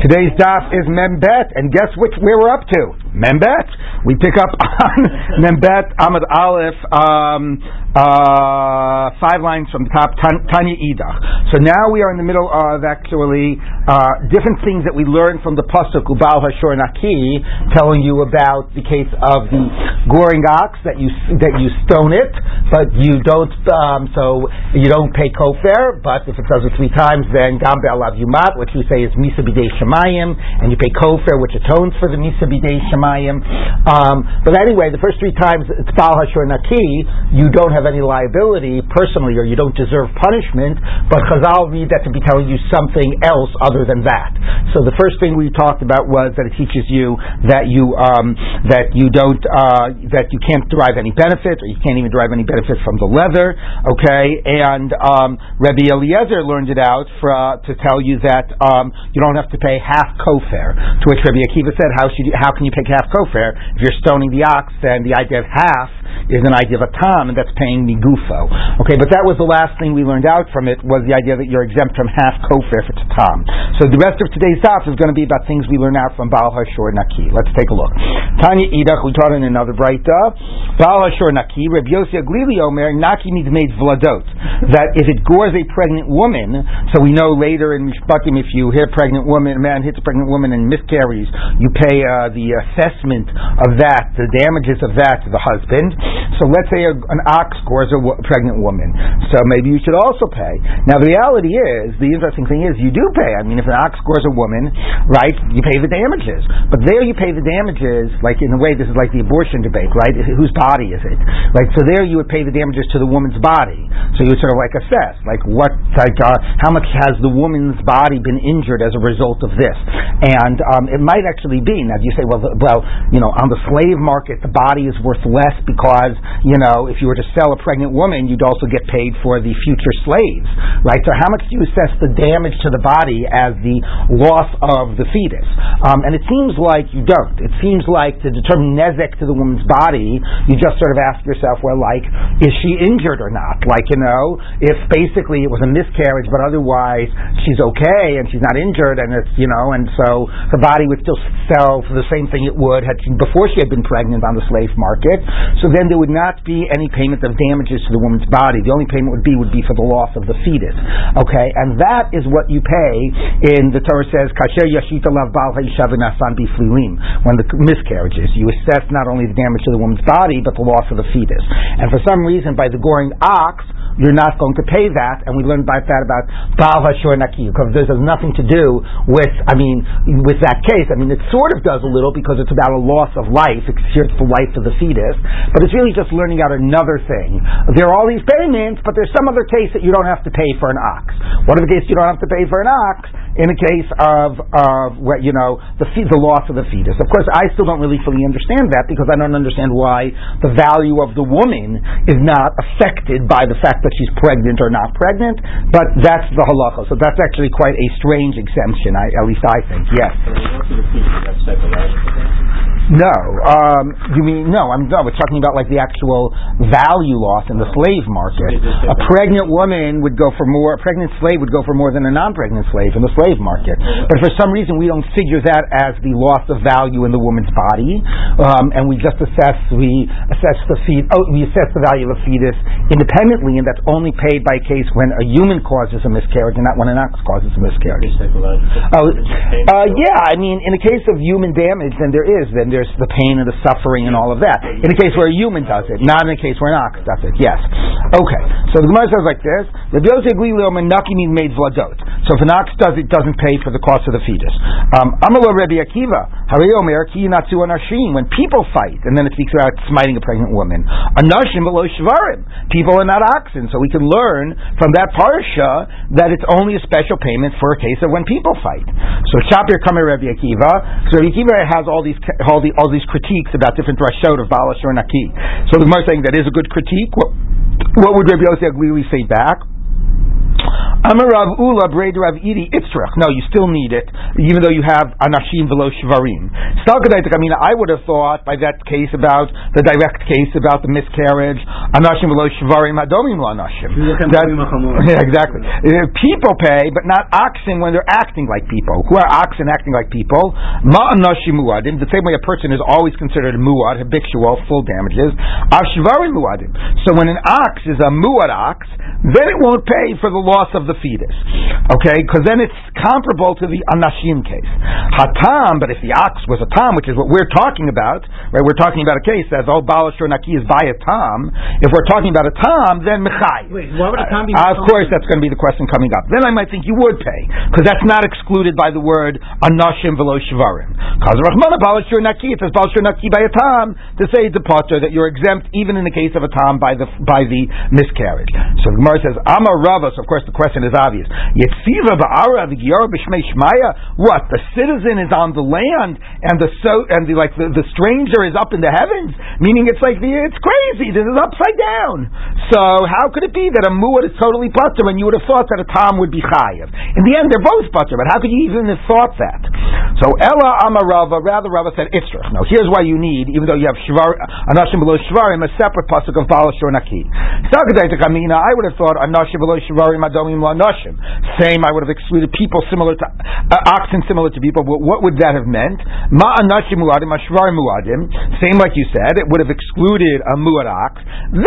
Today's daf is Membet, and guess which we're up to? Membet. We pick up on Membet Amad Aleph, um, uh, five lines from the top, Tanya Ida. So now we are in the middle of actually uh, different things that we learned from the pasuk Ubal Hashor Naki, telling you about the case of the goring ox that you that you stone it, but you don't. Um, so you don't pay kofar, but if it does it three times, then Gambe Alav Yumat, which we say is Misa B'dei Shemayim, and you pay kofar, which atones for the Misa B'dei Shemayim. Um, but anyway, the first three times it's Baal Hashur Naki, you don't have any liability personally, or you don't deserve punishment, but Chazal read that to be telling you something else other than that. So the first thing we talked about was that it teaches you that you, um, that you don't, uh, that you can't derive any benefit, or you can't even derive any benefit from the leather, okay? And um, Rabbi Eliezer learned it out for, uh, to tell you that um, you don't have to pay half kofar. To which Rabbi Akiva said, how, should you, how can you pay half kofar? If you're stoning the ox, then the idea of half is an idea of a tam, and that's paying migufo. Okay, but that was the last thing we learned out from it, was the idea that you're exempt from half kofar for tam. So the rest of today's daf is going to be about things we learn out from Baal Hashor Naki. Let's take a look. Tanya Idach, we taught in another brayta. Baal Hashor Naki, Rabbi Yossi Aglili Omer, Naki means made vladot. That if it gores a pregnant woman, so we know later in Mishpatim, if you hit a pregnant woman, a man hits a pregnant woman and miscarries, you pay uh, the assessment of that, the damages of that to the husband. So let's say a, an ox gores a w- pregnant woman. So maybe you should also pay. Now the reality is, the interesting thing is, you do pay. I mean, if an ox gores a woman, right, you pay the damages. But there you pay the damages, like in a way, this is like the abortion debate, right? Whose body is it? Like, so there you would pay the damages to the woman's body. So you would sort of like assess, like what, like, uh, how much has the woman's body been injured as a result of this? And um, it might actually be. Now, you say, well, the, well, you know, on the slave market, the body is worth less because, you know, if you were to sell a pregnant woman, you'd also get paid for the future slaves, right? So, how much do you assess the damage to the body as the loss of the fetus? Um, and it seems like you don't. It seems like to determine nezek to the woman's body, you just sort of ask yourself, well, like, is she injured or not? Like, you know, if basically it was a miscarriage, but otherwise she's okay and she's not injured, and it's, you know, and so her body would still sell for the same thing it would had she, before she had been pregnant on the slave market. So then there would not be any payment of damages to the woman's body. The only payment would be would be for the loss of the fetus. Okay, and that is what you pay in the Torah says kasher yashita lav bal biflilim when the miscarriages. You assess not only the damage to the woman's body but the loss of the fetus. And for some reason, by the goring ox, you're not going to pay that, and we learned about that about Baal Hashor Naki, because this has nothing to do with, I mean, with that case. I mean, it sort of does a little because it's about a loss of life, it's the life of the fetus, but it's really just learning out another thing. There are all these payments, but there's some other case that you don't have to pay for an ox. What are the case you don't have to pay for an ox? In the case of, of you know, the, the loss of the fetus. Of course, I still don't really fully understand that because I don't understand why the value of the woman is not affected by the fact that she's pregnant or not pregnant, but that's the halacha. So that's actually quite a strange exemption, I, at least I think. Yes. No, um, you mean no? I'm no. We're talking about like the actual value loss in the slave market. A pregnant woman would go for more. A pregnant slave would go for more than a non-pregnant slave in the slave market. But for some reason, we don't figure that as the loss of value in the woman's body, um, and we just assess we assess the feed. Oh, we assess the value of a fetus independently, and that's only paid by case when a human causes a miscarriage, and not when an ox causes a miscarriage. Oh, uh, yeah. I mean, in the case of human damage, then there is then there's the pain and the suffering and all of that. In a case where a human does it, not in a case where an ox does it. Yes. Okay. So the Gemara says like this: The Naki made vladot. So if an ox does it, doesn't pay for the cost of the fetus. Um, Amalo Rabbi Akiva, Omer Natsu Anashim. When people fight, and then it speaks about smiting a pregnant woman. Anashim below Shvarim. People are not oxen, so we can learn from that parsha that it's only a special payment for a case of when people fight. So Shapir Kamer Rabbi Akiva. So Rabbi Akiva has all these all the all these critiques about different drashot of Baal Ashur Naki. So the Gemara saying that is a good critique. What, what would Rabbi Yossi Aglili say back? Amarav Ula Braid Rav Idi Itzrach. No, you still need it, even though you have Anashim Velo Shvarim. I mean, I would have thought by that case about the direct case about the miscarriage, Anashim Velo Shvarim Adomim Lo Anashim. Yeah, exactly. Uh, people pay, but not oxen when they're acting like people. Who are oxen acting like people? Ma Anashim Muadim. The same way a person is always considered a muad, habitual, full damages. Ashvarim Muadim. So when an ox is a muad ox, then it won't pay for the loss of the fetus. Okay, because then it's comparable to the anashim case. Hatam, but if the ox was a tam, which is what we're talking about, right? We're talking about a case that oh balash or naki is by a tam. If we're talking about a tam, then mechai. Wait, why would a tam be? Uh, of course, that's going to be the question coming up. Then I might think you would pay because that's not excluded by the word anashim velo shvarim. Because rahmana balash or naki, it says balash or naki by a tam to say the potter that you're exempt even in the case of a tam by the by the miscarriage. So the Gemara says Amar Rava. So of course the question is obvious. Yetziva ba'ara v'giyara b'shmei shmaya. What? The citizen is on the land, and the so and the like the, the stranger is up in the heavens. Meaning, it's like the, it's crazy. This is upside down. So how could it be that a muad is totally butter and you would have thought that a tom would be chayiv? In the end, they're both butter, but how could you even have thought that? So Ella Amarava, rather Rava said Itzrach. Now here's why you need, even though you have shvar, anashim below shvarim, a separate pasuk of balash or naki. I would have thought anashim below shvarim Nashim. Same, I would have excluded people similar to uh, oxen similar to people. What would that have meant? Ma anashim muadim, ashvar muadim. Same like you said, it would have excluded a muad ox. And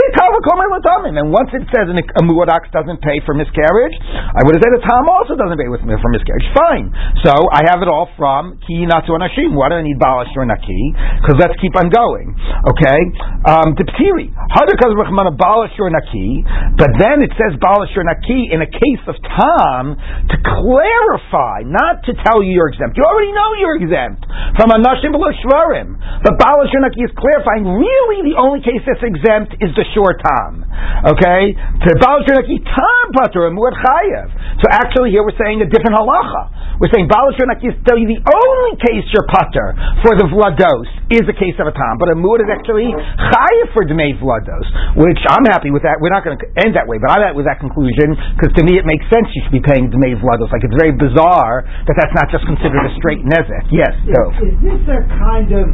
once it says a muad ox doesn't pay for miscarriage, I would have said a tam also doesn't pay with for miscarriage. Fine. So I have it all from ki natu anashim. Why do I need balash or naki? Because let's keep on going. Okay. Um, Diptiri. Hadakaz rachmana balash or naki. But then it says balash or naki in a case of Tom to clarify, not to tell you you're exempt. You already know you're exempt from Anashim below Shvarim. But Balash is clarifying really the only case that's exempt is the short Tom. Okay? To Balash Tom Pater and Muad Chayev. So actually here we're saying a different halacha. We're saying Balash is tell you the only case you're Pater for the Vlados is a case of a Tom, but a Muad is actually Chayev for Dmei Vlados, which I'm happy with that. We're not going to end that way, but I'm happy with that conclusion because to me it makes sense you should be paying Dmei Vlados. Like it's very bizarre that that's not just considered a straight nezek. Yes, is, is this a kind of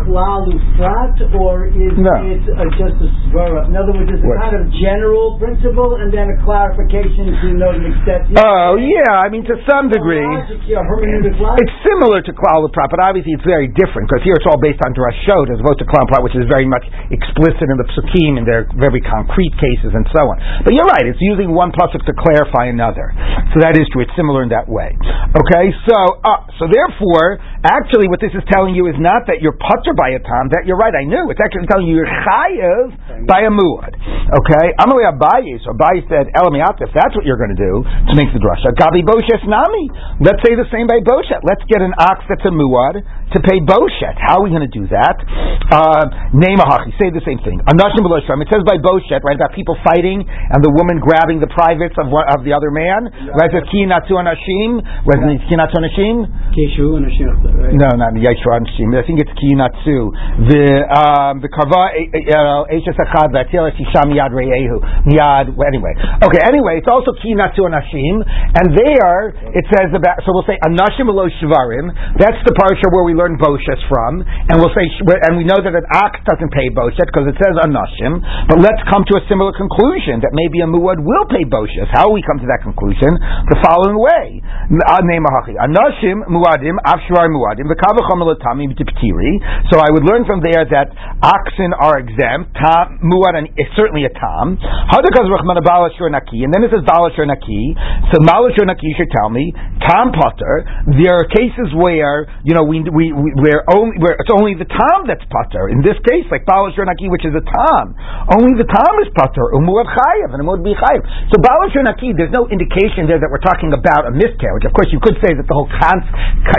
klalufrat or is no. it a, just a svara? In other words, it's a kind of general principle and then a clarification to know the extent. Oh yeah, I mean to some degree, it's similar to klalufrat, but obviously it's very different because here it's all based on drashot as opposed to klalufrat, which is very much explicit in the psukim and their very concrete cases and so on. But you're right; it's using one pasuk to clarify another. So that is true. It's similar in that way. Okay, so uh, so therefore, actually, what this is telling you is not that you're putter by a tam. That you're right. I knew. It's actually telling you you're chayiv by a muad. Okay, Amalei Abaye. So Abaye said, Elamiat, if that's what you're going to do to make the drasha, Gabi Boshes Nami. Let's say the same by Boshet. Let's get an ox that's a muad to pay Boshet. How are we going to do that? Uh, Name Hachi. Say the same thing. Anashim It says by Boshet, right, about people fighting and the woman grabbing the privates of of the other man. Right? Ki Natu Anashim. Ki Natu Anashim. No, not Yeshua Anashim. I think it's Ki Natsu. The um, the Karva Eishes uh, uh, Echad V'Atil Sham Yad Reyehu Miyad. Anyway, okay. Anyway, it's also Ki Natu Anashim, and there it says about. So we'll say Anashim Elo Shvarim. That's the parsha where we learn Boshes from, and we'll say, and we know that an doesn't pay Boshet because it says Anashim. But let's come to a similar conclusion that maybe a muad will pay Boshes. How we come to that conclusion? The following way. Uh, Anashim muadim, afshvar muadim, So I would learn from there that oxen are exempt, tam, muad, and certainly a tam. And then it says balashur naki. So balashur naki should tell me, tam potter, there are cases where, you know, we, we, we where only, where it's only the tam that's potter. In this case, like balashur naki, which is a tam, only the tam is potter, umuad chayev, and umuad be chayev. So balashur naki, there's no indication there that we're talking about a miscarriage. Of course, you could say that the whole con-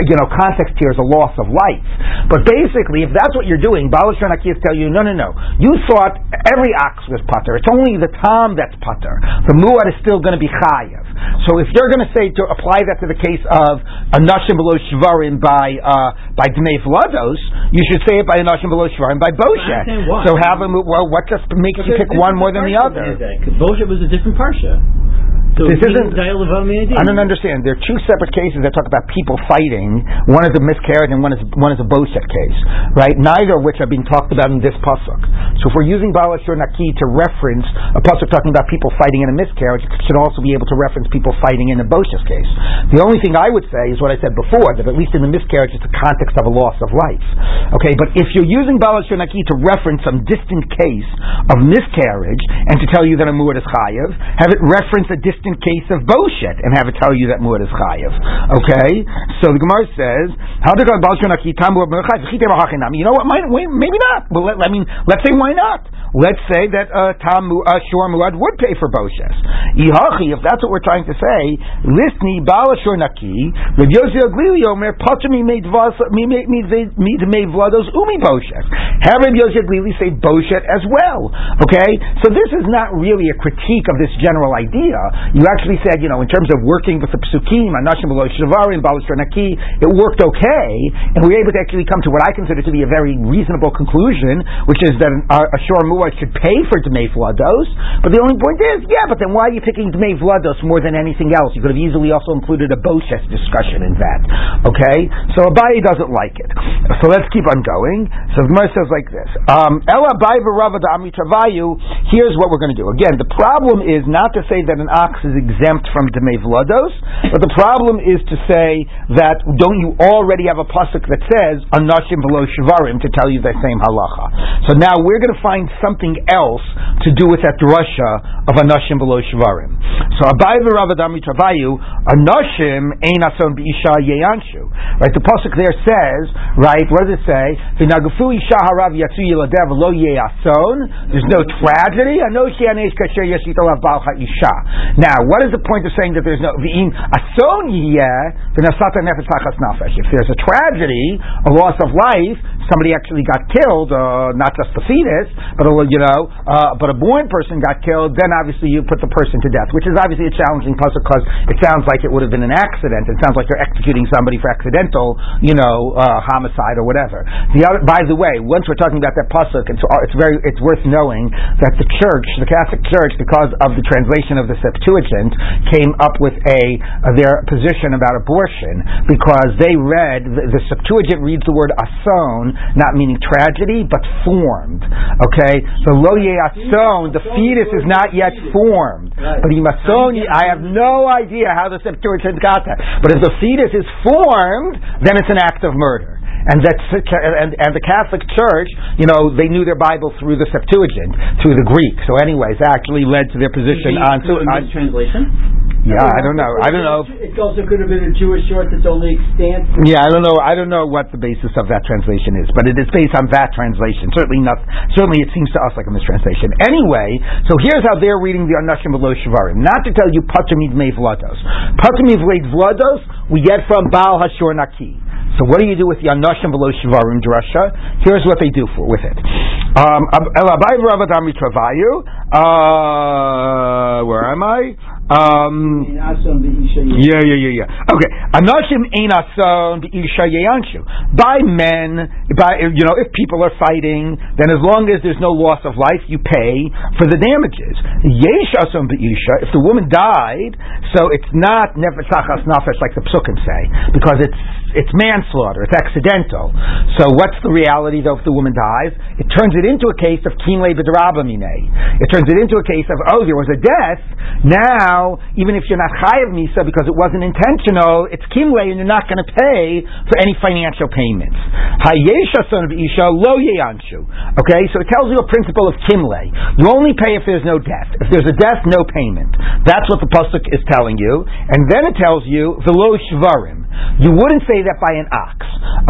you know context here is a loss of life, but basically, if that's what you're doing, Balash is tell you, no, no, no. You thought every ox was putter. It's only the tom that's putter. The muad is still going to be chayev. So if you're going to say to apply that to the case of a nashim below shvarim by uh, by dnei vlados, you should say it by a nashim below shvarim by boshet. So have a well, what just makes you pick one more than the other? Boshet was a different parsha. So this isn't. I don't understand. There are two separate cases that talk about people fighting. One is a miscarriage and one is one is a boshet case, right? Neither of which are being talked about in this pasuk. So if we're using Balashur Naki to reference a pasuk talking about people fighting in a miscarriage, it should also be able to reference people fighting in a boshet case. The only thing I would say is what I said before that at least in the miscarriage it's the context of a loss of life. Okay, but if you're using Balashur Naki to reference some distant case of miscarriage and to tell you that a muad is chayiv, have it reference a distant distant case of Boshet and have it tell you that Muad is Chayiv. Okay? So the Gemara says, You know what? Maybe not. Well, let, I mean, let's say why not? Let's say that uh, Tam uh, Shor Muad would pay for Boshes. Ihachi, if that's what we're trying to say, Lisni Bala Shor Naki, Rav Yossi Aglili Omer, Pachami made Vlados Umi Boshes. Have Rav Yossi Aglili say Boshet as well. Okay? So this is not really a critique of this general idea. You actually said, you know, in terms of working with the psukim, Anashim Below Shavarim, Naki, it worked okay, and we were able to actually come to what I consider to be a very reasonable conclusion, which is that a, a Shor Muad should pay for Dmei Vlados. But the only point is, yeah, but then why are you picking Dmei Vlados more than anything else? You could have easily also included a Boshes discussion in that. Okay? So Abaye doesn't like it. So let's keep on going. So the says like this. Ella Abaye Um, Ela here's what we're going to do. Again, the problem is not to say that an ox is exempt from Demei Vlados, but the problem is to say that don't you already have a pasuk that says Anashim below Shvarim to tell you the same halacha. So now we're going to find something else to do with that drasha of Anashim below Shvarim. So Abai v'Ravadami Travayu Anashim ein ason b'isha yeyanshu. Right, the pasuk there says, right, what does it say? V'nagafu isha harav yatsu yiladev lo yeyason. There's no tragedy. Anoshi anesh kasher yashitolav balcha isha. Now what is the point of saying that there's no v'im ason v'nasata nefesh nafesh? If there's a tragedy, a loss of life, somebody actually got killed, uh, not just the fetus, but a you know, uh, but a born person got killed, then obviously you put the person to death, which is obviously a challenging puzzle because it sounds like it would have been an accident. It sounds like you're executing somebody for accidental, you know, uh, homicide or whatever. The other, by the way, once we're talking about that pasuk, it's, it's very it's worth knowing that the church, the Catholic Church, because of the translation of the Septuagint came up with a uh, their position about abortion because they read the, the Septuagint reads the word ason not meaning tragedy but formed. Okay, so lo ason the fetus is not yet formed, but imason I have no idea how the Septuagint got that. But if the fetus is formed, then it's an act of murder and that and, and the Catholic Church, you know, they knew their Bible through the Septuagint, through the Greek. So, anyways, that actually led to their position on, on translation. Yeah, I don't know. I don't know. It also could have been a Jewish short that's only extant. Yeah, I don't know. I don't know what the basis of that translation is, but it is based on that translation. Certainly not. Certainly, it seems to us like a mistranslation. Anyway, so here's how they're reading the Anashim below Shavarim. Not to tell you Patamid Mei Vlados. Patamid Vlados we get from Baal Hashor Naki. So what do you do with the Anoshim below Shivarim drasha? Here's what they do for, with it. Um, uh, where am I? Um, yeah, yeah, yeah, yeah. Okay. anashim ein ason yeyanshu. By men, by you know, if people are fighting, then as long as there's no loss of life, you pay for the damages. Yesh ason. If the woman died, so it's not nefesh nafesh like the psukim say, because it's it's manslaughter, it's accidental. So what's the reality though if the woman dies? It turns it into a case of kinle b'drabamine. It turns it into a case of oh there was a death. Now even if you're not chayav misa because it wasn't intentional, it's kinle and you're not going to pay for any financial payments. Hayesha son of isha lo yeanshu. Okay, so it tells you a principle of kinle. You only pay if there's no death. If there's a death, no payment. That's what the pasuk is telling you, and then it tells you the lo shvarim. You wouldn't say that by an ox,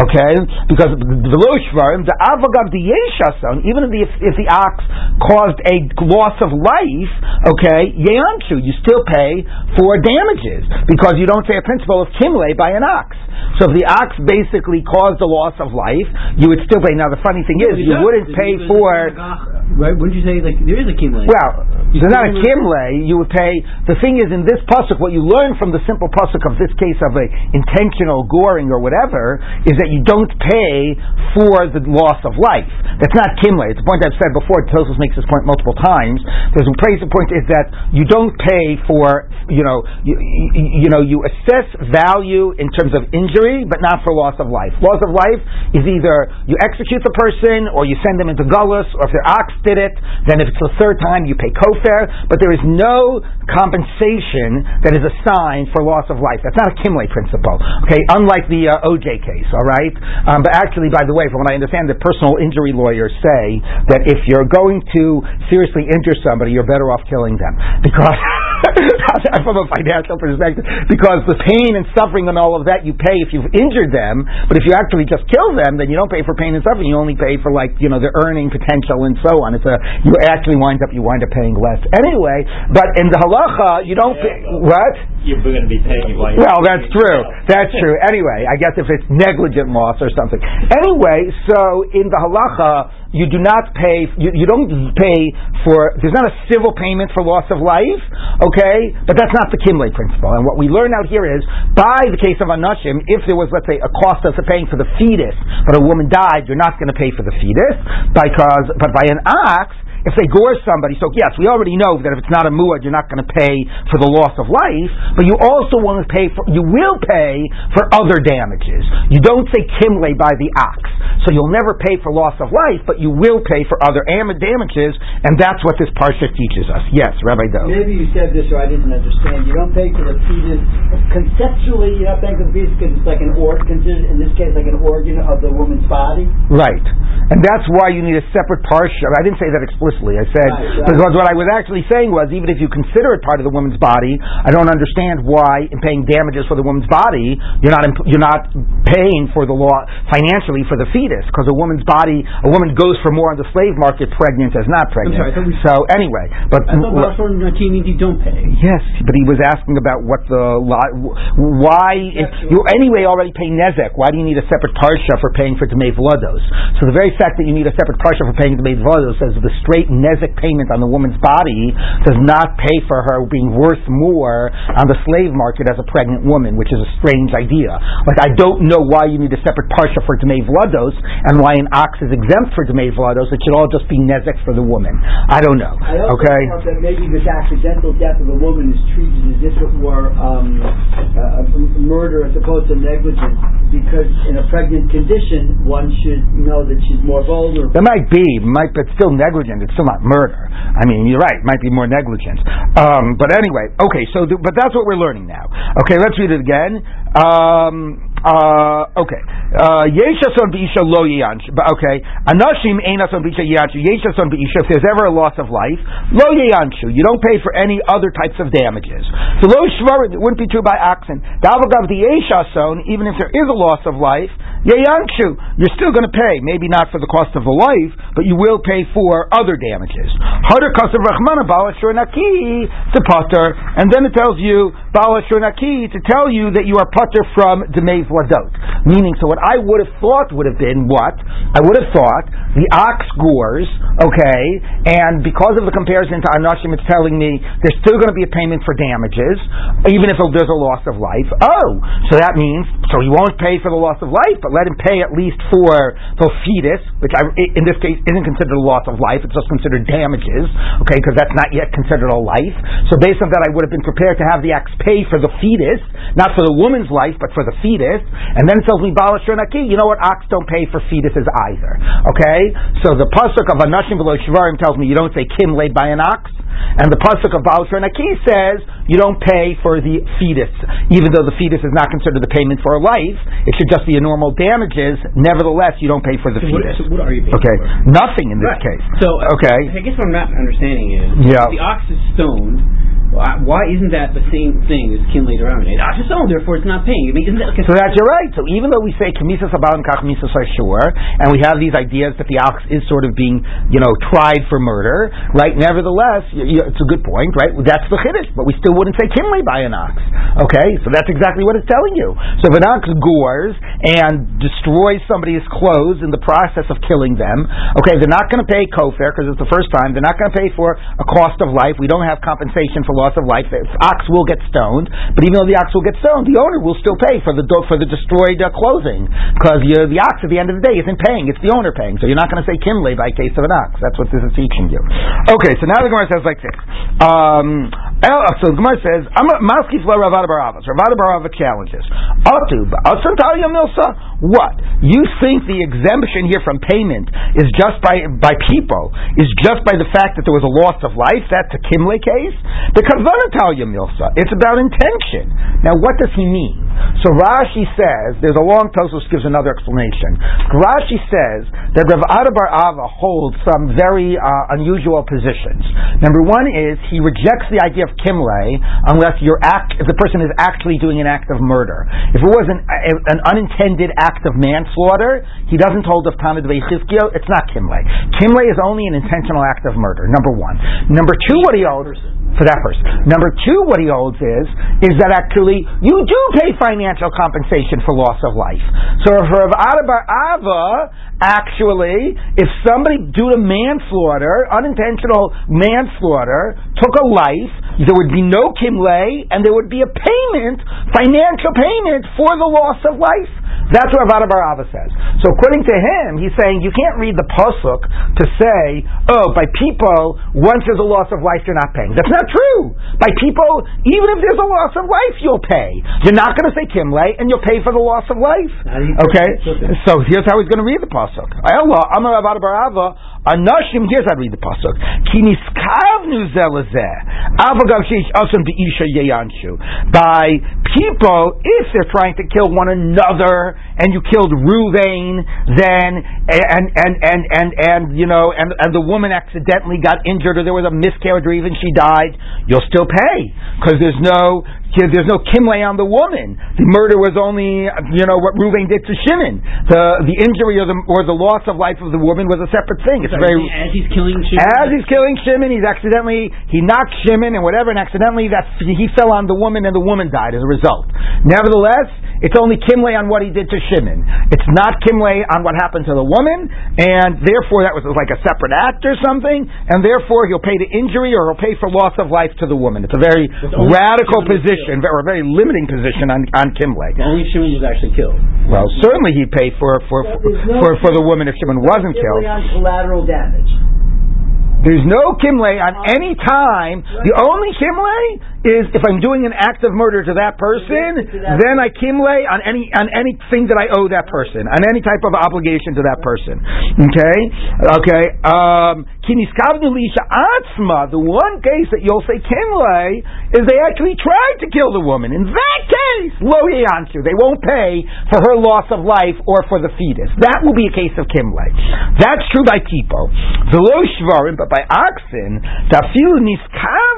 okay? Because the shvarim, the avagav the yeshason, even if the, if the ox caused a loss of life, okay, yeanshu, you still pay for damages because you don't say a principle of kimle by an ox. So if the ox basically caused the loss of life, you would still pay. Now the funny thing is, you wouldn't pay for. Right? Wouldn't you say like there is a kimle? Well, there's not a kimle. You would pay. The thing is, in this pasuk, what you learn from the simple pasuk of this case of a intentional goring or whatever is that you don't pay for the loss of life. That's not kimle. It's a point I've said before. Tosos makes this point multiple times. There's a praise. The point is that you don't pay for. You know, you, you, know, you assess value in terms of injury, but not for loss of life. Loss of life is either you execute the person or you send them into gullus, or if their ox did it, then if it's the third time, you pay kofar, but there is no compensation that is assigned for loss of life. That's not a Kimle principle, okay? Unlike the uh, OJ case, all right? Um, but actually, by the way, from what I understand, the personal injury lawyers say that if you're going to seriously injure somebody, you're better off killing them because. from a financial perspective, because the pain and suffering and all of that you pay if you've injured them, but if you actually just kill them, then you don't pay for pain and suffering. You only pay for like you know the earning potential and so on. It's a you actually wind up you wind up paying less anyway. But in the halacha, you don't yeah, pay, what you're going to be paying. well, that's true. That's true. Anyway, I guess if it's negligent loss or something. Anyway, so in the halacha you do not pay, you, you don't pay for, there's not a civil payment for loss of life, okay? But that's not the Kimle principle. And what we learn out here is, by the case of Anashim, if there was, let's say, a cost of paying for the fetus, but a woman died, you're not going to pay for the fetus, because, but by an ox, if they gore somebody, so yes, we already know that if it's not a muad, you're not going to pay for the loss of life, but you also want to pay for, you will pay for other damages. You don't say kimle by the ox. So you'll never pay for loss of life, but you will pay for other damages, and that's what this parsha teaches us. Yes, Rabbi Dov. Maybe you said this or I didn't understand. You don't pay for the fetus. Conceptually, you're not paying for the fetus because it's like an organ, considered in this case like an organ of the woman's body. Right. And that's why you need a separate parsha. I didn't say that explicitly I said right, right. because what I was actually saying was even if you consider it part of the woman's body, I don't understand why in paying damages for the woman's body you're not imp- you're not paying for the law financially for the fetus because a woman's body a woman goes for more on the slave market pregnant as not pregnant. Sorry, we, so anyway, but I thought l- means you don't pay. Yes, but he was asking about what the why yes, you anyway already pay nezek. Why do you need a separate parsha for paying for demei vlados? So the very fact that you need a separate parsha for paying demei vlados says the straight straight nezek payment on the woman's body does not pay for her being worth more on the slave market as a pregnant woman, which is a strange idea. Like, I don't know why you need a separate parsha for Demei Vlados and why an ox is exempt for Demei Vlados. It should all just be nezek for the woman. I don't know. I also okay? that maybe this accidental death of a woman is treated as if it were um, a, a murder as opposed to negligence because in a pregnant condition, one should know that she's more vulnerable. There might be, might, but still negligent. It's still not murder. I mean, you're right. Might be more negligence. Um, but anyway, okay. So, th- but that's what we're learning now. Okay, let's read it again. Um, uh, okay. Uh, Yeshason b'isha lo yiyanch. Okay. Anashim einason b'isha yiyanshu. Yeshason b'isha. If there's ever a loss of life, lo yiyanshu. You don't pay for any other types of damages. So lo shvarim. It wouldn't be true by oxen. Davagav the yeshason. Even if there is a loss of life, yiyanshu. You're still going to pay. Maybe not for the cost of the life, but you will pay for other damages. Harder cost of rachmana balashur naki to putter, and then it tells you balashur naki to tell you that you are putter from demei vladot. Meaning, so what I would have thought would have been what? I would have thought the ox gores, okay, and because of the comparison to Anashim, it's telling me there's still going to be a payment for damages, even if there's a loss of life. Oh, so that means, so he won't pay for the loss of life, but let him pay at least for the fetus, which I, in this case isn't considered a loss of life, it's just considered damages, okay, because that's not yet considered a life. So based on that, I would have been prepared to have the ox pay for the fetus, not for the woman's life, but for the fetus, and then it tells me Bala Shurnaki, you know what? Ox don't pay for fetuses either. Okay? So the pasuk of Anashim below Shvarim tells me you don't say Kim laid by an ox. And the pasuk of Baal Naki says you don't pay for the fetus, even though the fetus is not considered the payment for a life. It should just be a normal damages. Nevertheless, you don't pay for the so fetus. What, so what are you paying Okay, for? nothing in this right. case. So okay, I guess what I'm not understanding is yeah. the ox is stoned Why- isn't that the same thing as kinley deramin? It's ox is owned, therefore it's not paying. I mean, isn't that So that's you're right. So even though we say kamisas abal and kach misas sure, and we have these ideas that the ox is sort of being, you know, tried for murder, right? Nevertheless, you, you, it's a good point, right? That's the chiddush, but we still wouldn't say kimle by an ox. Okay, so that's exactly what it's telling you. So if an ox gores and destroys somebody's clothes in the process of killing them, okay, they're not going to pay kofar because it's the first time. They're not going to pay for a cost of life. We don't have compensation for loss of life. The ox will get stoned, but even though the ox will get stoned, the owner will still pay for the for the destroyed uh, clothing because the ox at the end of the day isn't paying; it's the owner paying. So you're not going to say kimle by case of an ox. That's what this is teaching you. Okay, so now the Gemara says like this. Um, Uh, so the Gemara says, "I'm maskif la Ravada Barava." Ravada Barava challenges. Uh, Milsa. What you think the exemption here from payment is just by by people is just by the fact that there was a loss of life? That's a kimle case. Because Vanatalia Milsa, it's about intention. Now, what does he mean? So Rashi says, there's a long Tosos gives another explanation. Rashi says that Rav Adabar Ava holds some very uh, unusual positions. Number one is he rejects the idea of kimle unless you're act, if the person is actually doing an act of murder. If it was an, an unintended act of manslaughter, he doesn't hold of Tanad Veichizkio, it's not kimle. Kimle is only an intentional act of murder, number one. Number two, what he holds for that person. Number two, what he holds is is that actually you do pay financial compensation for loss of life. So for Rav Ava, actually, if somebody due to manslaughter, unintentional manslaughter, took a life, there would be no kimle, and there would be a payment, financial payment for the loss of life. That's what Rav Adabar Ava says. So according to him, he's saying you can't read the pasuk to say, oh, by people, once there's a loss of life, you're not paying. That's not true. By people, even if there's a loss of life, you'll pay. You're not going to say kimle, and you'll pay for the loss of life. How do you- Okay? Okay. So here's how he's going to read the pasuk. Allah, Amar Rav Adabar Ava, Anashim, here's how I read the pasuk. Ki niskavnu zelazeh, avagav sheish asam be'isha yeyanshu. By people, if they're trying to kill one another, and you killed Ruvain, then, and, and, and, and, and, you know, and, and the woman accidentally got injured, or there was a miscarriage, or even she died, you'll still pay. Because there's no, there's no kimle on the woman. The murder was only, you know, what Ruvain did to Shimon. The, the injury or the, or the loss of life of the woman was a separate thing. It's very, as he's killing Shimon. as he's killing Shimon, he's accidentally he knocked Shimon and whatever, and accidentally that he fell on the woman and the woman died as a result. Nevertheless, it's only kimle on what he did to Shimon. It's not kimle on what happened to the woman, and therefore that was like a separate act or something, and therefore he'll pay the injury or he'll pay for loss of life to the woman. It's a very radical was position, or a very limiting position on on kimle. Only Shimon was actually killed. Well, certainly he'd pay for for no- for, for the woman if Shimon wasn't killed. Kimle on collateral damage. There's no kimle on uh, any time. The only kimle is if I'm doing an act of murder to that person, then I kimle on any on anything that I owe that person, on any type of obligation to that person. Okay, okay. Um, Kiniskavnu lisha atzma. The one case that you'll say kimle is they actually tried to kill the woman. In that case, lo yeyanshu. They won't pay for her loss of life or for the fetus. That will be a case of kimle. That's true by people. The lo shvarim, but by oxen, tafilu atzma.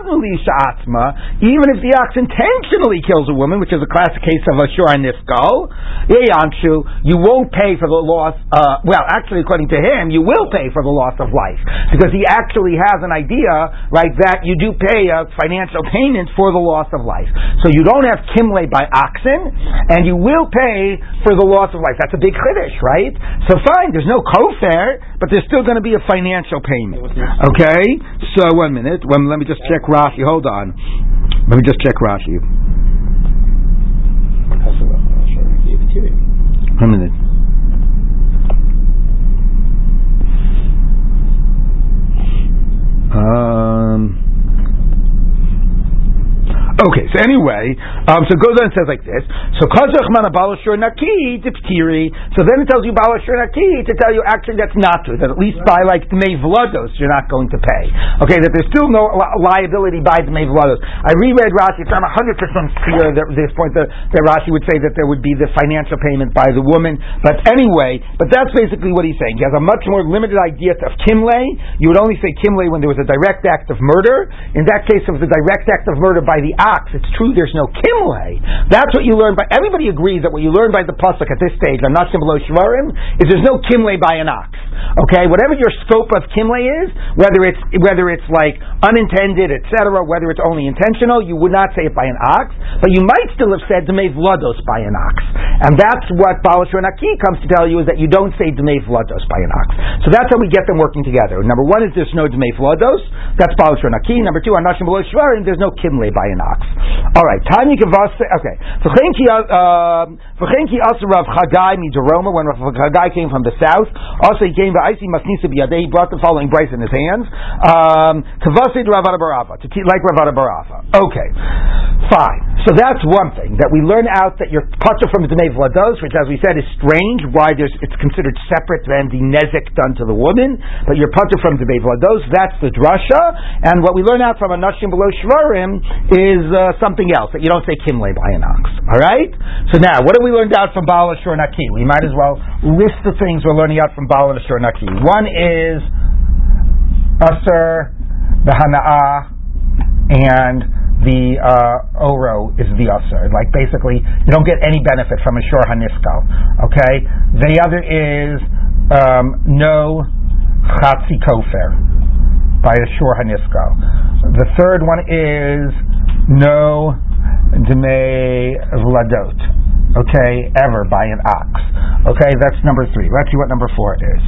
Even if the ox intentionally kills a woman, which is a classic case of a niskal, yeyanshu, you won't pay for the loss. Uh, well, actually, according to him, you will pay for the loss of life because he actually has an idea, right, that you do pay a financial payment for the loss of life. So you don't have kimle by oxen, and you will pay for the loss of life. That's a big chiddush, right? So fine, there's no kofar, but there's still going to be a financial payment. Okay? So one minute. One, let me just check Rashi. Hold on. Let me just check Rashi. One minute. Um. Okay, so anyway, um, so it goes on and says like this. So Kazach mana balashur naki tiptiri. So then it tells you balashur naki to tell you actually that's not true. That at least by like dmei vlados you're not going to pay. Okay, that there's still no li- liability by dmei vlados. I reread Rashi. It's not 100 percent clear at this point that, that Rashi would say that there would be the financial payment by the woman. But anyway, but that's basically what he's saying. He has a much more limited idea of kimle. You would only say kimle when there was a direct act of murder. In that case, it was a direct act of murder by the ox, it's true there's no kimle. That's what you learn by. Everybody agrees that what you learn by the pasuk at this stage, I'm not below shvarim, is there's no kimle by an ox. Okay, whatever your scope of kimle is, whether it's whether it's like unintended, etc., whether it's only intentional, you would not say it by an ox, but you might still have said demei vlados by an ox, and that's what Balashur comes to tell you is that you don't say demei vlados by an ox. So that's how we get them working together. Number one is there's no demei vlados. That's Balashur. Number two, anashim below shvarim. There's no kimle by an ox. All right, Tanya Kavas. Okay, v'chenki v'chenki asarav Chagai midaroma when Rav Chagai came from the south. Also, he came to Isi Masnisa Biyadeh. He brought the following brace in his hands. Um, Kavasid Ravada Barava, to like Ravada Barava. Okay, fine. So that's one thing that we learn out that you're patur from the Dmei Vlados, which, as we said, is strange. Why there's it's considered separate than the nezek done to the woman, but you're patur from Dmei Vlados. That's the drasha. And what we learn out from a Nashim below Shvarim is uh, something else that you don't say Kimle by an ox. All right. So now, what have we learned out from Baal Ashur Naki? We might as well list the things we're learning out from Baal Ashur Naki. One is Asur, the Hana'ah, and the uh, oro is the usher. Like basically, you don't get any benefit from a shor. Okay. The other is um, no chatzi by a shor. The third one is no dmei vladot. Okay, ever by an ox. Okay, that's number three. Let's see what number four is.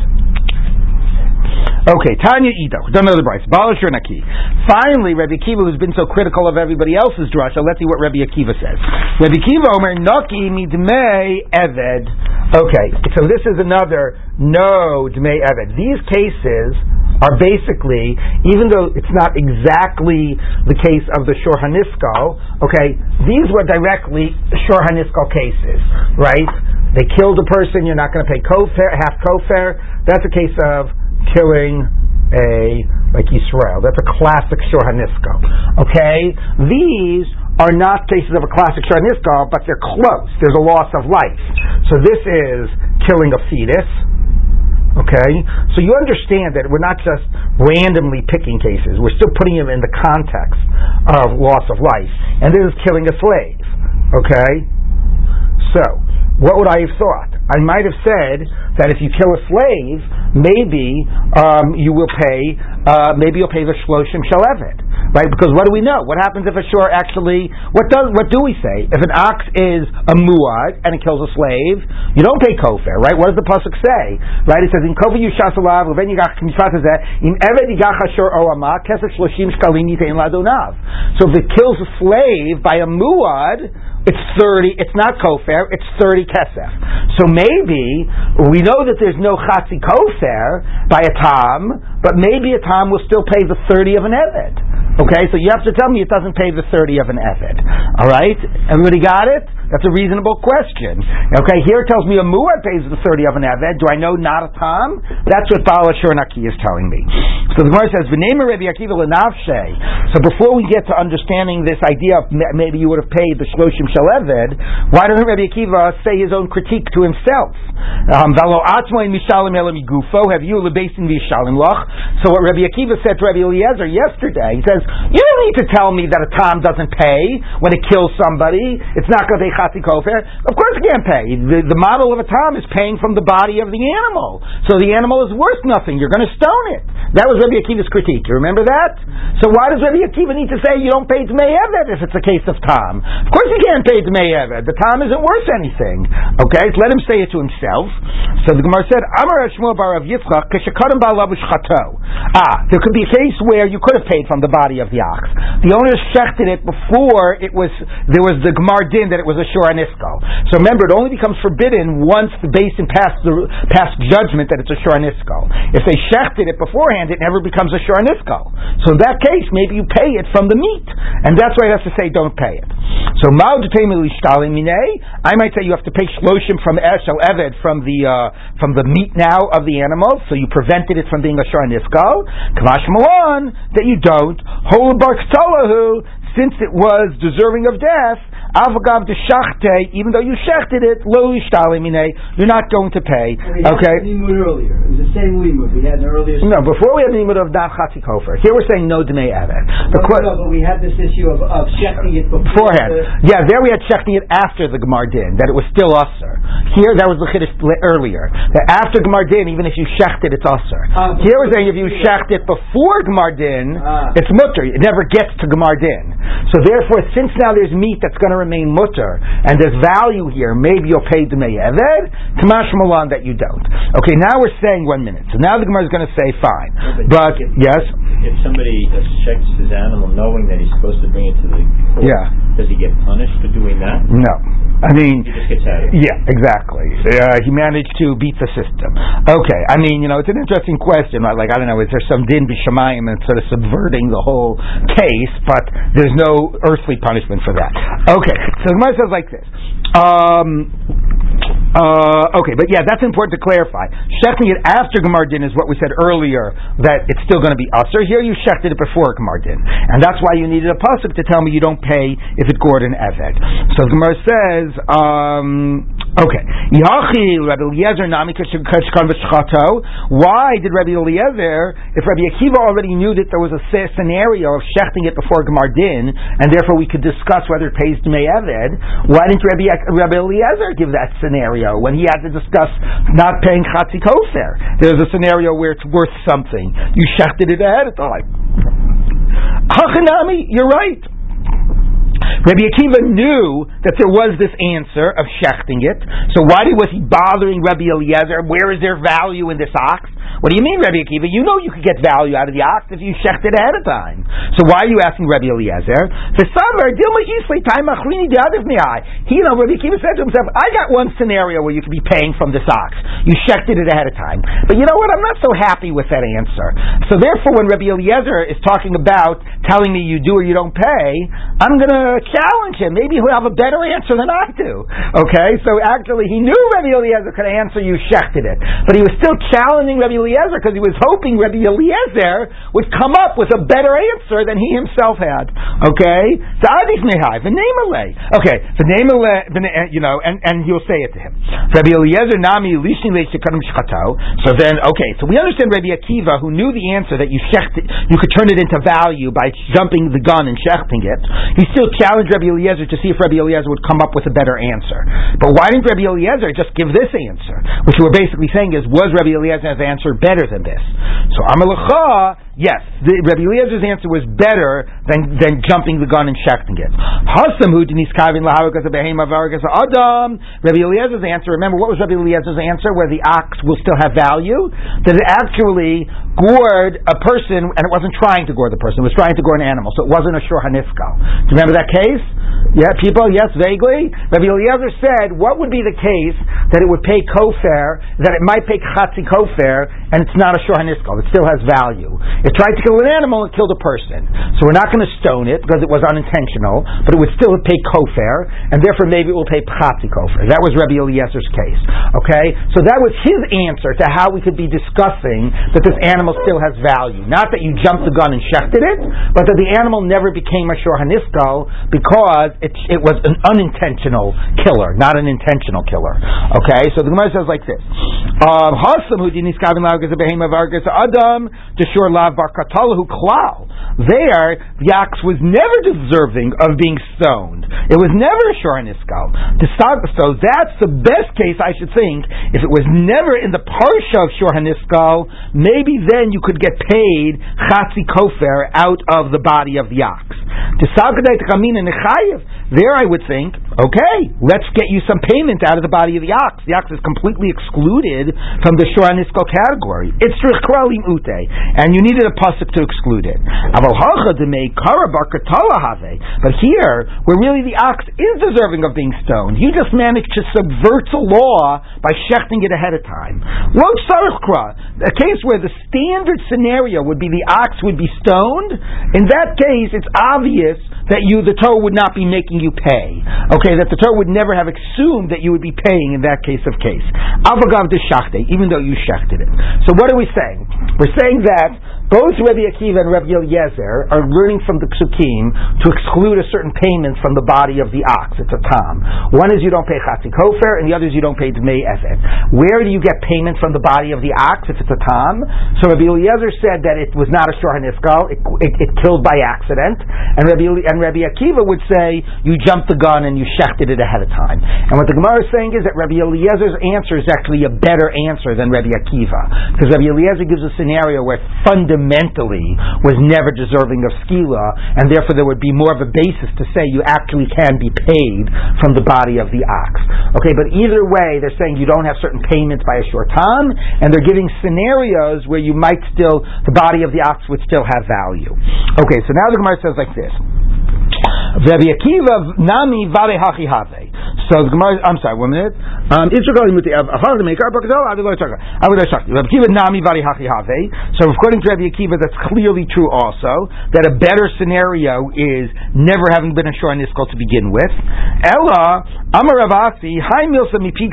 Okay, Tanya Ido. Done another Bryce. Balashur Naki. Finally, Rabbi Akiva, who's been so critical of everybody else's drasha, let's see what Rabbi Akiva says. Rabbi Akiva Omer Naki midmei eved. Okay, so this is another no dmei eved. These cases are basically, even though it's not exactly the case of the Shor Hanisko, okay, these were directly Shor Hanisko cases, right? They killed a person, you're not going to pay kofer, half kofer. That's a case of killing a like Israel. That's a classic Shor Hanisko. Okay, these are not cases of a classic Shor Hanisko, but they're close. There's a loss of life. So this is killing a fetus. Okay, so you understand that we're not just randomly picking cases. We're still putting them in the context of loss of life, and this is killing a slave. Okay, so what would I have thought? I might have said that if you kill a slave, maybe um, you will pay. Uh, maybe you'll pay the shloshim shalevet, right? Because what do we know? What happens if a shore actually? What does? What do we say? If an ox is a muad and it kills a slave, you don't pay kofer, right? What does the pasuk say? Right? It says in kofer yushasalav uven yigach im eved yigach ashor oama kesef shloshim shkalim yitein ladonav. So if it kills a slave by a muad, it's thirty. It's not kofer. It's thirty kesef. So maybe we know that there's no chatzi kofer by a tam, but maybe a tam will still pay the thirty of an eved. Okay, so you have to tell me it doesn't pay the thirty of an eved. All right, everybody got it? That's a reasonable question. Okay, here it tells me a muad pays the thirty of an eved. Do I know not a tam? That's what Baal Ashur Naki is telling me. So the Gemara says, "V'neimer Rabbi Akiva lenavshe." So before we get to understanding this idea of maybe you would have paid the shloshim shaleved, why doesn't Rabbi Akiva say his own critique to himself? Um, Valo atmoin mishalim gufo. Have you lebesin vishalim loch? So what Rabbi Akiva said to Rabbi Eliezer yesterday, he says, "You don't need to tell me that a tam doesn't pay when it kills somebody. It's not going to pay chatzi kofer. Of course, it can't pay. The, the model of a tam is paying from the body of the animal. So the animal is worth nothing. You're going to stone it. That was Rabbi Akiva's critique. You remember that? So why does Rabbi Akiva need to say you don't pay Dmei Eved if it's a case of tam? Of course, you can't pay Dmei Eved. The tam isn't worth anything. Okay, so let him say it to himself. So the Gemara said, Amar bar of Yitzchak. Ah, there could be a case where you could have paid from the body of the ox. The owner shechted it before it was there was the Gemar din that it was a shor anisko. So remember, it only becomes forbidden once the basin passed the passed judgment that it's a shor anisko. If they shechted it beforehand, it never becomes a shor. So in that case, maybe you pay it from the meat, and that's why it has to say don't pay it. So I might say you have to pay shloshim from eshel eved from the uh, from the meat now of the animal, so you prevented it from being a shor anisko. Kavash Malon that you don't. Holabar since it was deserving of death, Avagav de shachte, even though you shechted it, lo mine, you're not going to pay. Okay. Earlier. It was the same limud we had earlier. No, before we had the limud of daf chatzi kofer. Here we're saying no dnei evet. No, no, no, but we had this issue of, of shechting it beforehand. The, yeah, there we had shechting it after the gemar din, that it was still usher. Here that was the chiddush earlier. That after gemar din, even if you shecht it, it's usher. Uh, Here we're saying if you shecht it before gemar din, uh, it's mutter. It never gets to gemar din. So therefore, since now there's meat that's going to remain mutter, and there's value here, maybe you'll pay the meyeved, kamash malan that you don't. Okay, now we're saying one minute. So now the Gemara is going to say fine. but, if, yes? If somebody checks his animal knowing that he's supposed to bring it to the court, yeah. does he get punished for doing that? No. I mean, he just gets out Yeah, exactly. Uh, he managed to beat the system. Okay, I mean, you know, it's an interesting question. Like, I don't know, is there some din b'shamayim and sort of subverting the whole case? But there's no earthly punishment for that. Okay, so the Gemara says like this. Um, uh, okay, but yeah, that's important to clarify. Shechting it after Gemar Din is what we said earlier, that it's still going to be usher. Here you shechted it before Gemar Din. And that's why you needed a pasuk to tell me you don't pay if it gored an Eved. So Gemar says, um, okay, Rabbi Eliezer Why did Rabbi Eliezer, if Rabbi Akiva already knew that there was a scenario of shechting it before Gemar Din, and therefore we could discuss whether it pays Dmei Eved, why didn't Rabbi, Rabbi Eliezer give that scenario? Scenario when he had to discuss not paying chatzi kosher. There's a scenario where it's worth something. You shechted it ahead of time. Hachanami, you're right. Rabbi Akiva knew that there was this answer of shechting it, so why was he bothering Rabbi Eliezer? Where is there value in this ox? What do you mean, Rabbi Akiva? You know you could get value out of the ox if you shecht it ahead of time. So why are you asking Rabbi Eliezer? He, you know, Rabbi Akiva said to himself, I got one scenario where you could be paying from this ox. You shechted it ahead of time. But you know what? I'm not so happy with that answer. So therefore, when Rabbi Eliezer is talking about telling me you do or you don't pay, I'm going to challenge him. Maybe he'll have a better answer than I do. Okay? So actually, he knew Rabbi Eliezer could answer you shechted it. But he was still challenging Rabbi Eliezer Eliezer because he was hoping Rabbi Eliezer would come up with a better answer than he himself had. Okay. Okay, v'neimale, eh, you know, and and he'll say it to him. Rabbi Eliezer nami. So then, okay, so we understand Rabbi Akiva who knew the answer that you shecht, you could turn it into value by jumping the gun and shechting it. He still challenged Rabbi Eliezer to see if Rabbi Eliezer would come up with a better answer. But why didn't Rabbi Eliezer just give this answer? Which we're basically saying is, was Rabbi Eliezer's answer better than this. So Amalacha, yes, the, Rabbi Eliezer's answer was better than, than jumping the gun and shechting it. Hasam hu diniskavin laharakas behema varakas adam. Rabbi Eliezer's answer. Remember what was Rabbi Eliezer's answer? Where the ox will still have value. That it actually gored a person and it wasn't trying to gore the person. It was trying to gore an animal. So it wasn't a shur hanifka. Do you remember that case? Yeah, people. Yes, vaguely. Rabbi Eliezer said, what would be the case that it would pay kofar, that it might pay chatzi kofar, and it's not a shor haniskal. It still has value. Tried to kill an animal, it killed a person. So we're not going to stone it because it was unintentional, but it would still pay kofar, and therefore maybe it will pay chatzi kofar. That was Rabbi Eliezer's case. Okay, so that was his answer to how we could be discussing that this animal still has value. Not that you jumped the gun and shechted it, but that the animal never became a shor because it, it was an unintentional killer, not an intentional killer. Okay, so the Gemara says like this: um, Adam, Bar Klal. There, the ox was never deserving of being stoned. It was never Shor Niskal. So that's the best case, I should think. If it was never in the Parsha of Shor maybe then you could get paid Chatzi out of the body of the ox. There I would think, okay, let's get you some payment out of the body of the ox. The ox is completely excluded from the Shor Nisko category. It's ute, and you needed a pasuk to exclude it. But here, where really the ox is deserving of being stoned, you just managed to subvert the law by shechting it ahead of time. A case where the standard scenario would be the ox would be stoned, in that case, it's obvious that you, the Torah would not be making you pay. Okay, that the Torah would never have assumed that you would be paying in that case of case. Avagav de even though you shechted it. So what are we saying? We're saying that both Rabbi Akiva and Rabbi Eliezer are learning from the Psukim to exclude a certain payment from the body of the ox. It's a tam. One is you don't pay Chatzi Kofer, and the other is you don't pay Dmei Evet. Where do you get payment from the body of the ox if it's a tam? So Rabbi Eliezer said that it was not a Shor HaNiskal, it, it, it, killed by accident, and Rabbi, and Rabbi Akiva would say you jumped the gun and you shechted it ahead of time. And what the Gemara is saying is that Rabbi Eliezer's answer is actually a better answer than Rabbi Akiva, because Rabbi Eliezer gives a scenario where fundamentally fundamentally was never deserving of skila, and therefore there would be more of a basis to say you actually can be paid from the body of the ox. Okay, but either way, they're saying you don't have certain payments by a short time, and they're giving scenarios where you might still, the body of the ox would still have value. Okay, so now the Gemara says like this. Rabbi Akiva nami vare hachi have. So the Gemara, I'm sorry, one minute. Um, Rabbi Akiva nami vare hachi have. So according to Rabbi Akiva, that's clearly true also that a better scenario is never having been a shor niskal to begin with. Ella Amar Ravasi Hi Milsa Mipi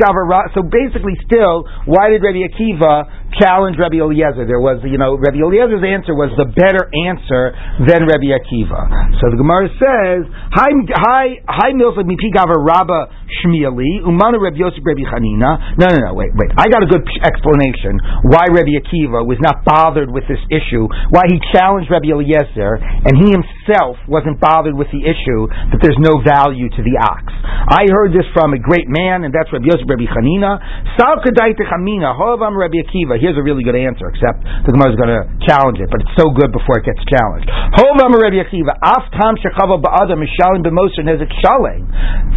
So basically, still, why did Rabbi Akiva challenge Rabbi Eliezer? There was, you know, Rabbi Eliezer's answer was the better answer than Rabbi Akiva. So the Gemara says Hi Hi Hi Milsa Mipi Gava Rabba Shmieli Umanu Rabbi Yosef Rabbi Chanina. No, no, no. Wait, wait. I got a good explanation why Rabbi Akiva was not bothered with this issue. Why he challenged Rabbi Eliezer and he himself wasn't bothered with the issue that there's no value to the ox. I heard this from a great man, and that's Rabbi Yosef Rabbi Akiva. Here's a really good answer, except the Gemara is going to challenge it, but it's so good before it gets challenged.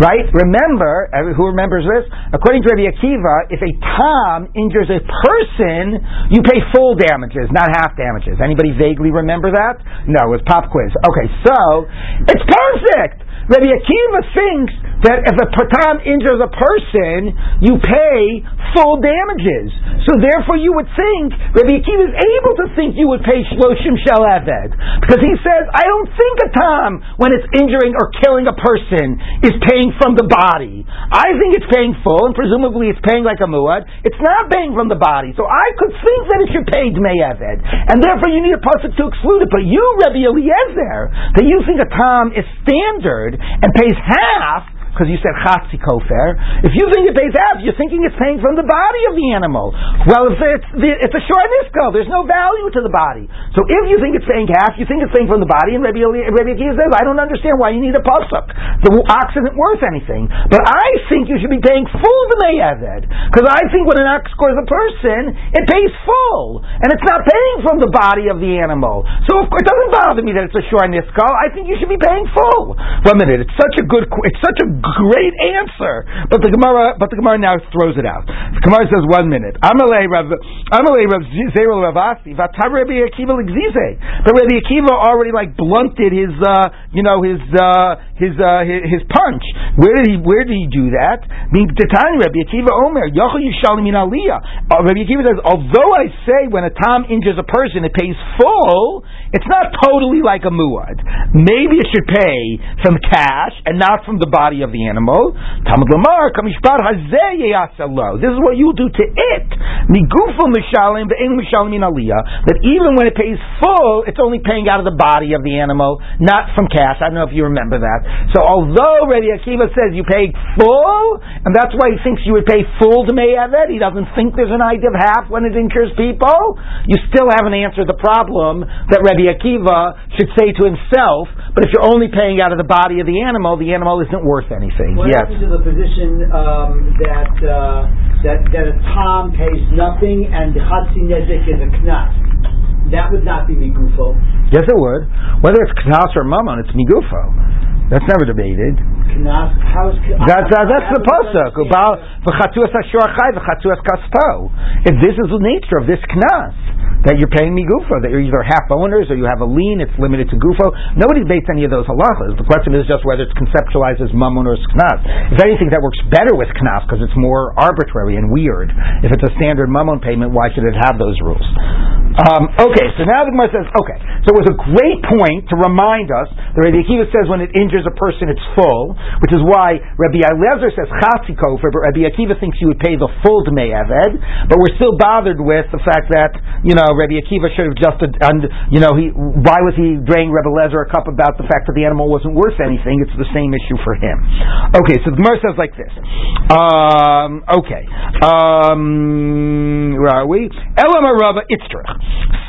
Right? Remember, who remembers this? According to Rabbi Akiva, if a Tom injures a person, you pay full damages, not half damages. Anybody vaguely remember that? No, it was pop quiz. Okay, so it's perfect. Rabbi Akiva thinks that if a patam injures a person, you pay full damages. So therefore, you would think Rabbi Akiva is able to think you would pay shloshim shel aved because he says, I don't think a tam when it's injuring or killing a person is paying from the body. I think it's paying full, and presumably it's paying like a muad. It's not paying from the body. So I could think that it should pay dmei aved, and therefore you need a pasuk to exclude it. But you, Rabbi Eliezer, that you think a tam is standard and pays half because you said chatzi kofer. If you think it pays half, you're thinking it's paying from the body of the animal. Well, if it's, it's a short nisko, there's no value to the body. So if you think it's paying half, you think it's paying from the body, and Rabbi, Akiva says, I don't understand why you need a pasuk. The ox isn't worth anything. But I think you should be paying full the meyaved. Because I think when an ox scores a person, it pays full. And it's not paying from the body of the animal. So it doesn't bother me that it's a short nisko. I think you should be paying full. One minute, it's such a good, it's such a great answer. But the Gemara, but the Gemara now throws it out. The Gemara says one minute. Amalei Rav, Amalei Rav Zerul Ravasi, Vatar Rabbi Akiva Ligzize. But Rabbi Akiva already like blunted his, uh, you know, his, uh, his, uh, his, his punch. Where did he, where did he do that? Mean Titani Rabbi Akiva Omer, Yochel Yishalim in Aliyah. Uh, Rabbi Akiva says, although I say when a Tom injures a person, it pays full, it's not totally like a muad. Maybe it should pay from cash and not from the body of the animal. Lamar, This is what you do to it. That even when it pays full, it's only paying out of the body of the animal, not from cash. I don't know if you remember that. So although Rabbi Akiva says you pay full, and that's why he thinks you would pay full to Me'avet, he doesn't think there's an idea of half when it incurs people, you still haven't answered the problem that Rabbi Rabbi Akiva should say to himself, but if you're only paying out of the body of the animal, the animal isn't worth anything. What yes. happens to the position um, that, uh, that that a tom pays nothing and the chatzi nezik is a knas? That would not be migufo. Yes, it would. Whether it's knas or mammon, it's migufo. That's never debated. Knas, how is That's that's the pasuk. Ubal v'chatuas hashor chai v'chatuas kaspo. If this is the nature of this knas, that you're paying me gufo, that you're either half owners or you have a lien, it's limited to gufo. Nobody debates any of those halachas. The question is just whether it's conceptualized as mammon or knas. If anything, that works better with knas because it's more arbitrary and weird. If it's a standard mammon payment, why should it have those rules? Um, okay, so now the Gemara says, okay, so it was a great point to remind us that Rabbi Akiva says when it injures a person, it's full, which is why Rabbi Eliezer says chatzi kofer, but Rabbi Akiva thinks you would pay the full dmei eved, but we're still bothered with the fact that, you know, Rabbi Akiva should have just, and, you know, he, why was he draining Rabbi Eliezer a cup about the fact that the animal wasn't worth anything? It's the same issue for him. Okay, so the Gemara says like this. Um, okay. Um, where are we? Elam Rava Itztrich.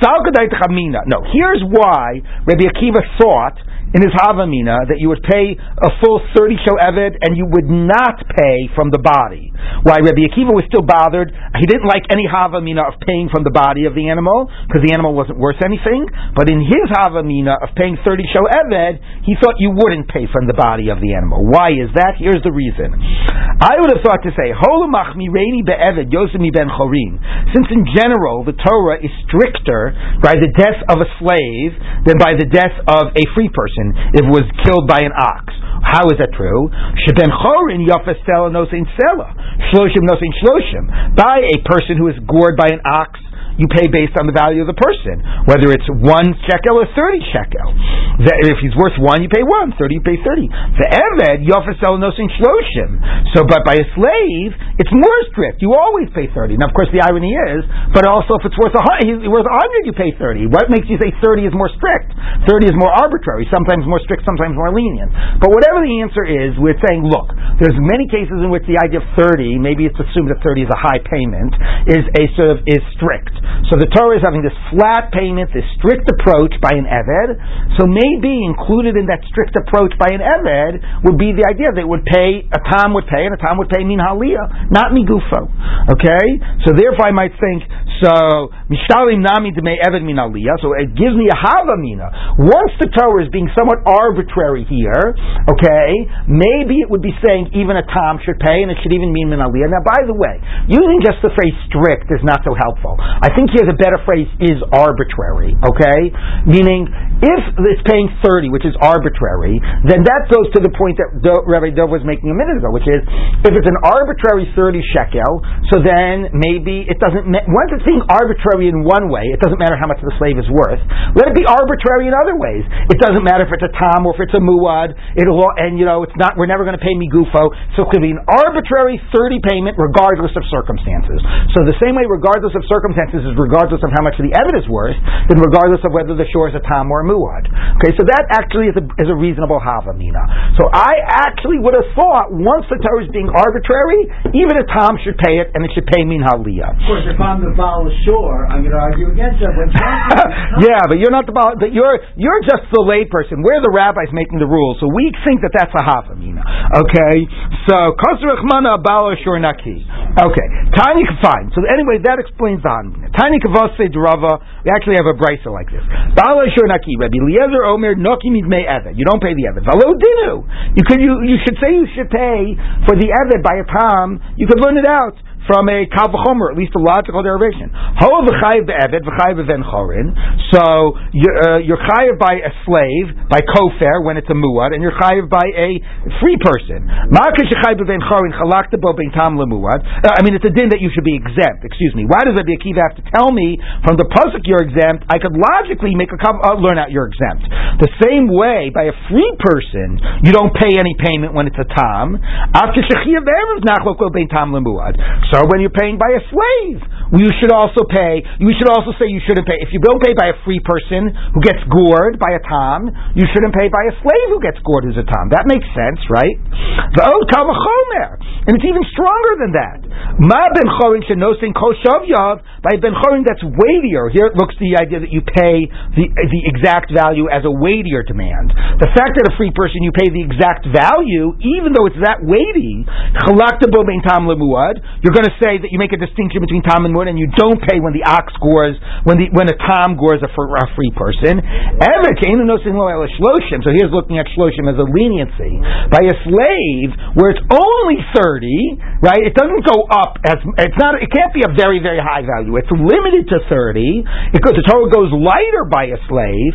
No, here's why Rabbi Akiva thought in his Havamina that you would pay a full 30 show Eved and you would not pay from the body. Why Rabbi Akiva was still bothered. He didn't like any Havamina of paying from the body of the animal because the animal wasn't worth anything. But in his Havamina of paying 30 show Eved, he thought you wouldn't pay from the body of the animal. Why is that? Here's the reason. I would have thought to say, be'Eved Yosemi ben Chorin. Since in general the Torah is stricter by the death of a slave than by the death of a free person if it was killed by an ox. How is that true? Sheben chorin sela. Shloshim shloshim. By a person who is gored by an ox, you pay based on the value of the person, whether it's one shekel or thirty shekel. if he's worth one, you pay one. Thirty, you pay thirty. The eved yofasel nosin shloshim. So, but by a slave, it's more strict. You always pay thirty. Now, of course, the irony is, but also if it's worth a worth a hundred, you pay thirty. What makes you say thirty is more strict? Thirty is more arbitrary. Sometimes more strict, sometimes more lenient. But whatever the answer is, we're saying, look, there's many cases in which the idea of thirty, maybe it's assumed that thirty is a high payment, is a sort of is strict. So the Torah is having this flat payment, this strict approach by an Eved. So maybe included in that strict approach by an Eved would be the idea that would pay, a Tom would pay, and a Tom would pay min haliyah, not migufo. Okay? So therefore I might think, so, So it gives me a Havamina. Once the Torah is being somewhat arbitrary here, okay, maybe it would be saying even a Tom should pay, and it should even mean Min. Now, by the way, using just the phrase strict is not so helpful. I think here's a better phrase is arbitrary, okay? Meaning, if it's paying 30, which is arbitrary, then that goes to the point that Do, Rabbi Dov was making a minute ago, which is, if it's an arbitrary 30 shekel, so then maybe it doesn't, once it's being arbitrary in one way, it doesn't matter how much the slave is worth. Let it be arbitrary in other ways. It doesn't matter if it's a tom or if it's a muad. It'll and you know it's not. We're never going to pay me gufo. So it could be an arbitrary thirty payment regardless of circumstances. So the same way, regardless of circumstances, is regardless of how much the evidence is worth, then regardless of whether the shore is a tom or a muad. Okay, so that actually is a, is a reasonable havamina. So I actually would have thought once the Torah is being arbitrary, even a tom should pay it and it should pay min haliyah. Of course, if I'm the Baal Shore, I'm going to argue against that. yeah, but you're not the but you're you're just the layperson. We're the rabbis making the rules, so we think that that's a havamina. Okay, so kosrachmana Baal Shore naki. Okay, tiny fine. So anyway, that explains the havamina. Tiny kavase drava. We actually have a brisa like this. Baal Shore naki. Rabbi Eliezer Omer noki midmei evet. You don't pay the evet. Valo dinu. You could you you should say you should pay for the evet by a palm. You could learn it out from a kalvachomer, at least a logical derivation. Ho v'chayiv ben. So you're, uh, you're chayiv by a slave, by kofer when it's a muad, and you're chayiv by a free person. Ma'akish ben bo ben tam. Uh, I mean, it's a din that you should be exempt. Excuse me. Why does Rabbi Akiva have to tell me from the pasuk you're exempt? I could logically make a uh, learn out you're exempt. The same way, by a free person, you don't pay any payment when it's a tam. After ben tam. So when you're paying by a slave, you should also pay. You should also say you shouldn't pay if you don't pay by a free person who gets gored by a tom. You shouldn't pay by a slave who gets gored who's a tom. That makes sense, right? The old kavachomer, and it's even stronger than that. Ma ben chorin shenosin kol shavyav by ben chorin that's weightier. Here it looks the idea that you pay the the exact value as a weightier demand. The fact that a free person you pay the exact value, even though it's that weighty, chalakta bo tam lemuad, you're going to say that you make a distinction between tam and lemur, and you don't pay when the ox gores when the when a tom gores a, for, a free person. Ever came shloshim. So here's looking at shloshim as a leniency by a slave where it's only thirty. Right? It doesn't go up as it's not. It can't be a very very high value. It's limited to thirty because the Torah goes lighter by a slave.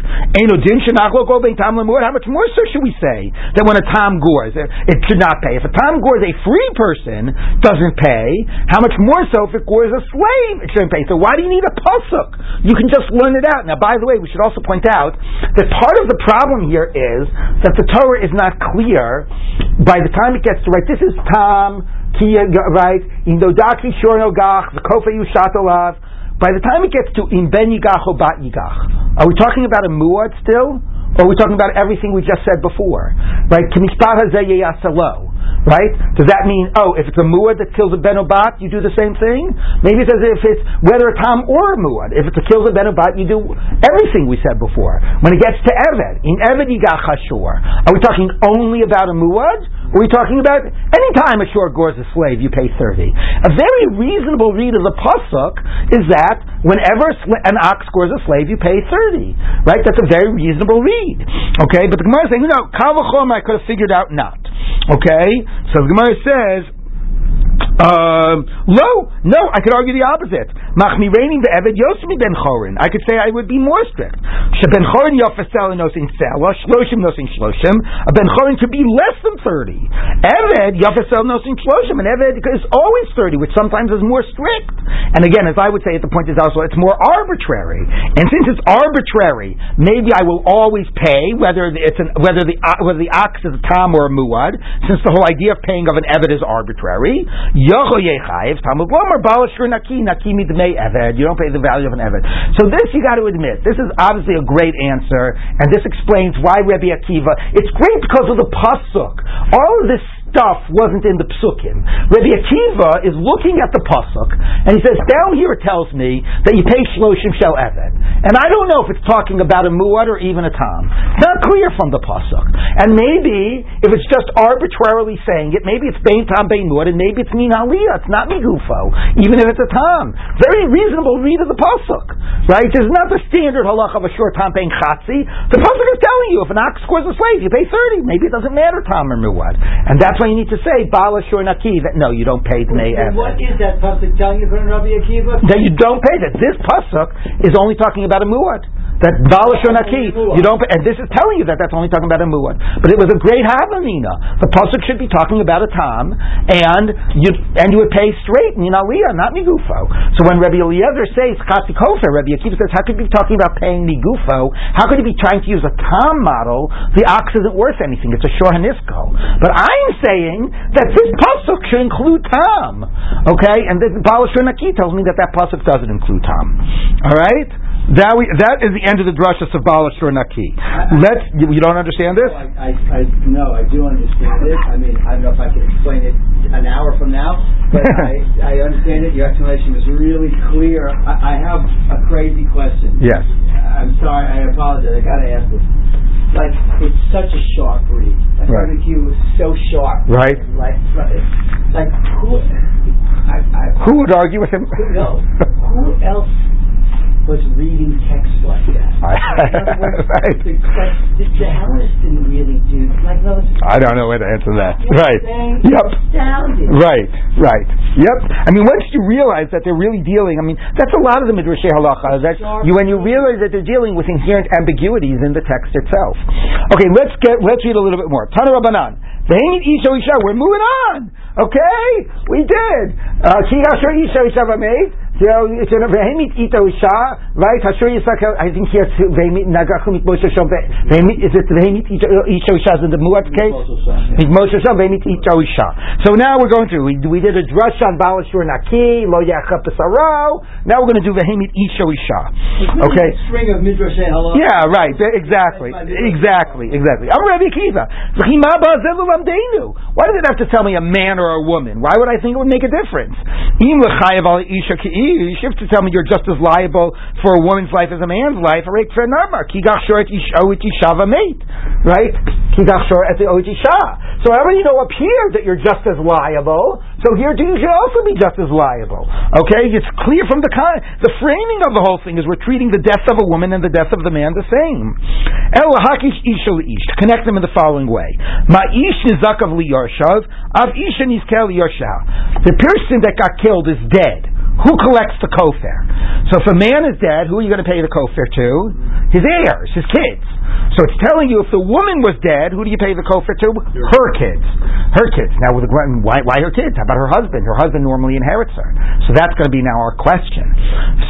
How much more so should we say that when a tom gores it should not pay? If a tom gores a free person doesn't pay, how much more so if it gores a slave it shouldn't pay? So why do you need a pasuk? You can just learn it out. Now, by the way, we should also point out that part of the problem here is that the Torah is not clear by the time it gets to right. This is tam right? In Indodaki shorno gach the kofa yushatolav. By the time it gets to in ben yigach or bat yigach, are we talking about a muad still? Or are we talking about everything we just said before? Right? Right? Does that mean, oh, if it's a muad that kills a benobat, you do the same thing? Maybe it's as if it's whether a tam or a muad. If it's a kills a benobat, you do everything we said before. When it gets to Eved, in Eved you got chashur. Are we talking only about a muad? Are we talking about any time a short gores a slave, you pay 30? A very reasonable read of the Pasuk is that whenever an ox gores a slave, you pay 30. Right? That's a very reasonable read. Okay? But the Gemara is saying, know, Kavachom I could have figured out not. Okay? So the Gemara says, um, lo, no, I could argue the opposite. Machmirenim be'eved yosmi ben chorin. I could say I would be more strict. Sheben chorin yofasel nosin sela, shloshim nosin shloshim. A ben chorin could be less than 30. Eved yofasel nosin shloshim. And Eved is always 30, which sometimes is more strict. And again, as I would say at the point is also, it's more arbitrary. And since it's arbitrary, maybe I will always pay, whether it's an, whether the, whether the ox is a tam or a muad, since the whole idea of paying of an Eved is arbitrary. You don't pay the value of an Eved. So this you got to admit, this is obviously a great answer, and this explains why Rabbi Akiva, it's great because of the Pasuk. All of this stuff wasn't in the psukim. Rabbi Akiva is looking at the pasuk and he says, down here it tells me that you pay shloshim shel eved, and I don't know if it's talking about a muad or even a tam. It's not clear from the pasuk, and maybe if it's just arbitrarily saying it, maybe it's bein tam bein muad, and maybe it's min aliyah. It's not migufo, even if it's a tam. Very reasonable read of the pasuk, right? This is not the standard halach of a short tam bein chatzi. The pasuk is telling you if an ox scores a slave, you pay thirty. Maybe it doesn't matter tam or muad, and that's why you need to say Bala Shur no, you don't pay Dnei Eved. What is that pasuk telling you from Rabbi Akiva? That you don't pay that. This pasuk is only talking about a muad. That Bala Shur you don't pay, and this is telling you that that's only talking about a muad. But it was a great havamina. The pasuk should be talking about a tam, and you and you would pay straight Mina Aliyah, not Migufo. So when Rabbi Eliezer says Chatzi Kofer, Rabbi Akiva says, how could you be talking about paying Migufo? How could you be trying to use a tam model? The ox isn't worth anything. It's a Shor Hanisko. But I'm saying saying that this pasuk should include Tom. Okay, and the Balashur Naki tells me that that pasuk doesn't include Tom. All right. That we, that is the end of the drushes of Balashur Naki. Let's. You, you, don't understand this? No I, I, I, no, I do understand this. I mean, I don't know if I can explain it an hour from now, but I, I understand it. Your explanation was really clear. I, I have a crazy question. Yes. I'm sorry. I apologize. I got to ask this like it's such a sharp read. Like right. Q was so sharp. Right. Like like who I, I, who would argue with him? No. who else was reading text like that. right. The, the, Hellenists didn't really do like those. I don't know where to answer that. Right. Yep. Astounding. Right. Right. Yep. I mean, once you realize that they're really dealing, I mean, that's a lot of the midrash halacha. That you when you realize that they're dealing with inherent ambiguities in the text itself. Okay, let's get let's read a little bit more. Tana Rabbanan. They ain't Isha Isha. We're moving on. Okay, we did. Uh, so it's a vehemit ito isha, right? Yisak. I think it's vehemit nagachu mit Moshe Shom. Is it vehemit ito isha in the muat case? Mit Moshe Shom vehemit ito isha. So now we're going to we, we did a drush on balashur naki lo yachap pesaro. Now we're going to do vehemit ito isha. Okay. String of midrash Yeah, right. Exactly. Exactly. Exactly. I'm Rabbi Kiva. Why does it have to tell me a man or a woman? Why would I think it would make a difference? you have to tell me you're just as liable for a woman's life as a man's life. Right? Kigach shor et Right? Kigach shor et isha. So I already know up here that you're just as liable. So here you should also be just as liable. Okay, it's clear from the con- the framing of the whole thing is we're treating the death of a woman and the death of the man the same. Ish. Connect them in the following way: nizkel The person that got killed is dead. Who collects the kofar? So if a man is dead, who are you going to pay the kofar to? His heirs, his kids. So it's telling you if the woman was dead, who do you pay the kofar to? Her kids. Her kids. Now, with the, why, why her kids? How about her husband? Her husband normally inherits her. So that's going to be now our question.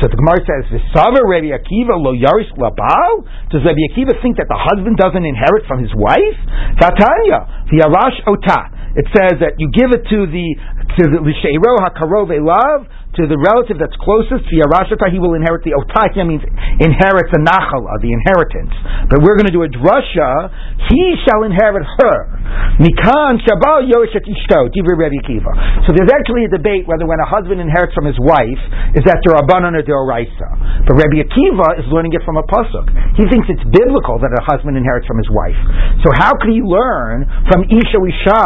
So the Gemara says, "Summer Rabbi Akiva lo yarish labal." Does Rabbi Akiva think that the husband doesn't inherit from his wife? Tatanya, the arash. It says that you give it to the to the l'sheiro hakarov love to the relative that's closest to Yarashata, he will inherit the Otakia means inherits a Nachala, the inheritance. But we're going to do a drasha, he shall inherit her. Kiva. So there's actually a debate whether when a husband inherits from his wife, is that Durabanan or Deoraisa. But Rabbi Akiva is learning it from a Pasuk. He thinks it's biblical that a husband inherits from his wife. So how could he learn from Isha Isha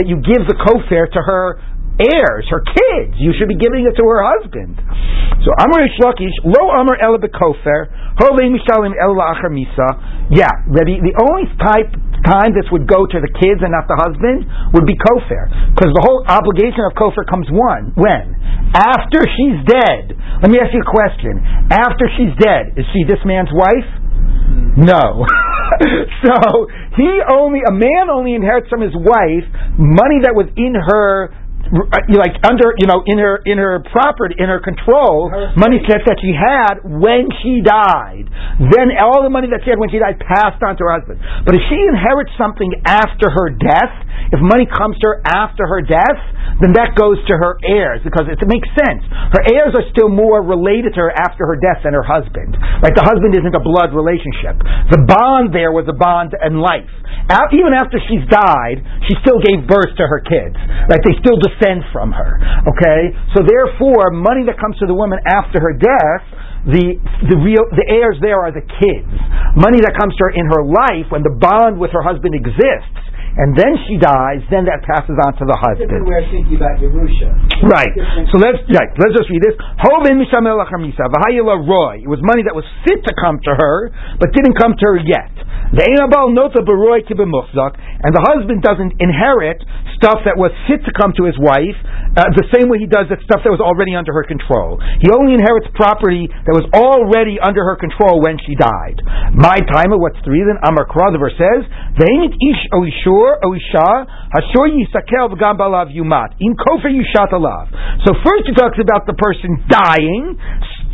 that you give the kofar to her heirs, her kids. You should be giving it to her husband. So Amar Lakish, lo Amar Ela Bekofer, Hove Mishalim El La'achar Misa. Yeah, the, the only type time this would go to the kids and not the husband would be Kofer. Because the whole obligation of Kofer comes one. When? After she's dead. Let me ask you a question. After she's dead, is she this man's wife? No. so he only a man only inherits from his wife money that was in her Uh, like under you know in her in her property in her control her money that she had when she died. Then all the money that she had when she died passed on to her husband. But if she inherits something after her death if money comes to her after her death then that goes to her heirs because it, makes sense. Her heirs are still more related to her after her death than her husband. Like the husband isn't a blood relationship. The bond there was a bond in life. Even after she's died she still gave birth to her kids. Like they still descend from her. Okay, so therefore, money that comes to the woman after her death, the the real the heirs there are the kids. Money that comes to her in her life when the bond with her husband exists and then she dies, then that passes on to the husband. Different way of thinking about Yerusha. Right. So let's right, let's just read this. Hovin roy. It was money that was fit to come to her, but didn't come to her yet. The nota baroy and the husband doesn't inherit stuff that was fit to come to his wife uh, the same way he does that stuff that was already under her control. He only inherits property that was already under her control when she died. My timer, what's the reason? Amar the verse says, ish oishur oisha oh, hashur yisakel v'gam yumat in kofer yushat alav. So first he talks about the person dying,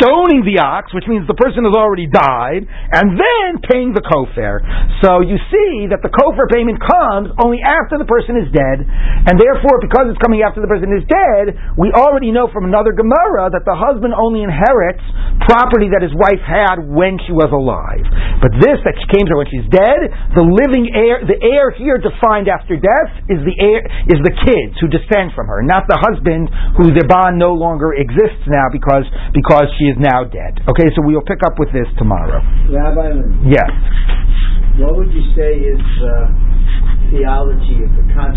stoning the ox, which means the person has already died, and then paying the kofar. So you see that the kofar payment comes only after the person is dead, and therefore, because it's coming after the person is dead, we already know from another Gemara that the husband only inherits property that his wife had when she was alive. But this that she came to her when she's dead, the living heir, the heir here defined after death is the heir, is the kids who descend from her, not the husband who the bond no longer exists now because because she is now dead. Okay, so we'll pick up with this tomorrow. Rabbi, yes. What would you say is uh, theology of the concept?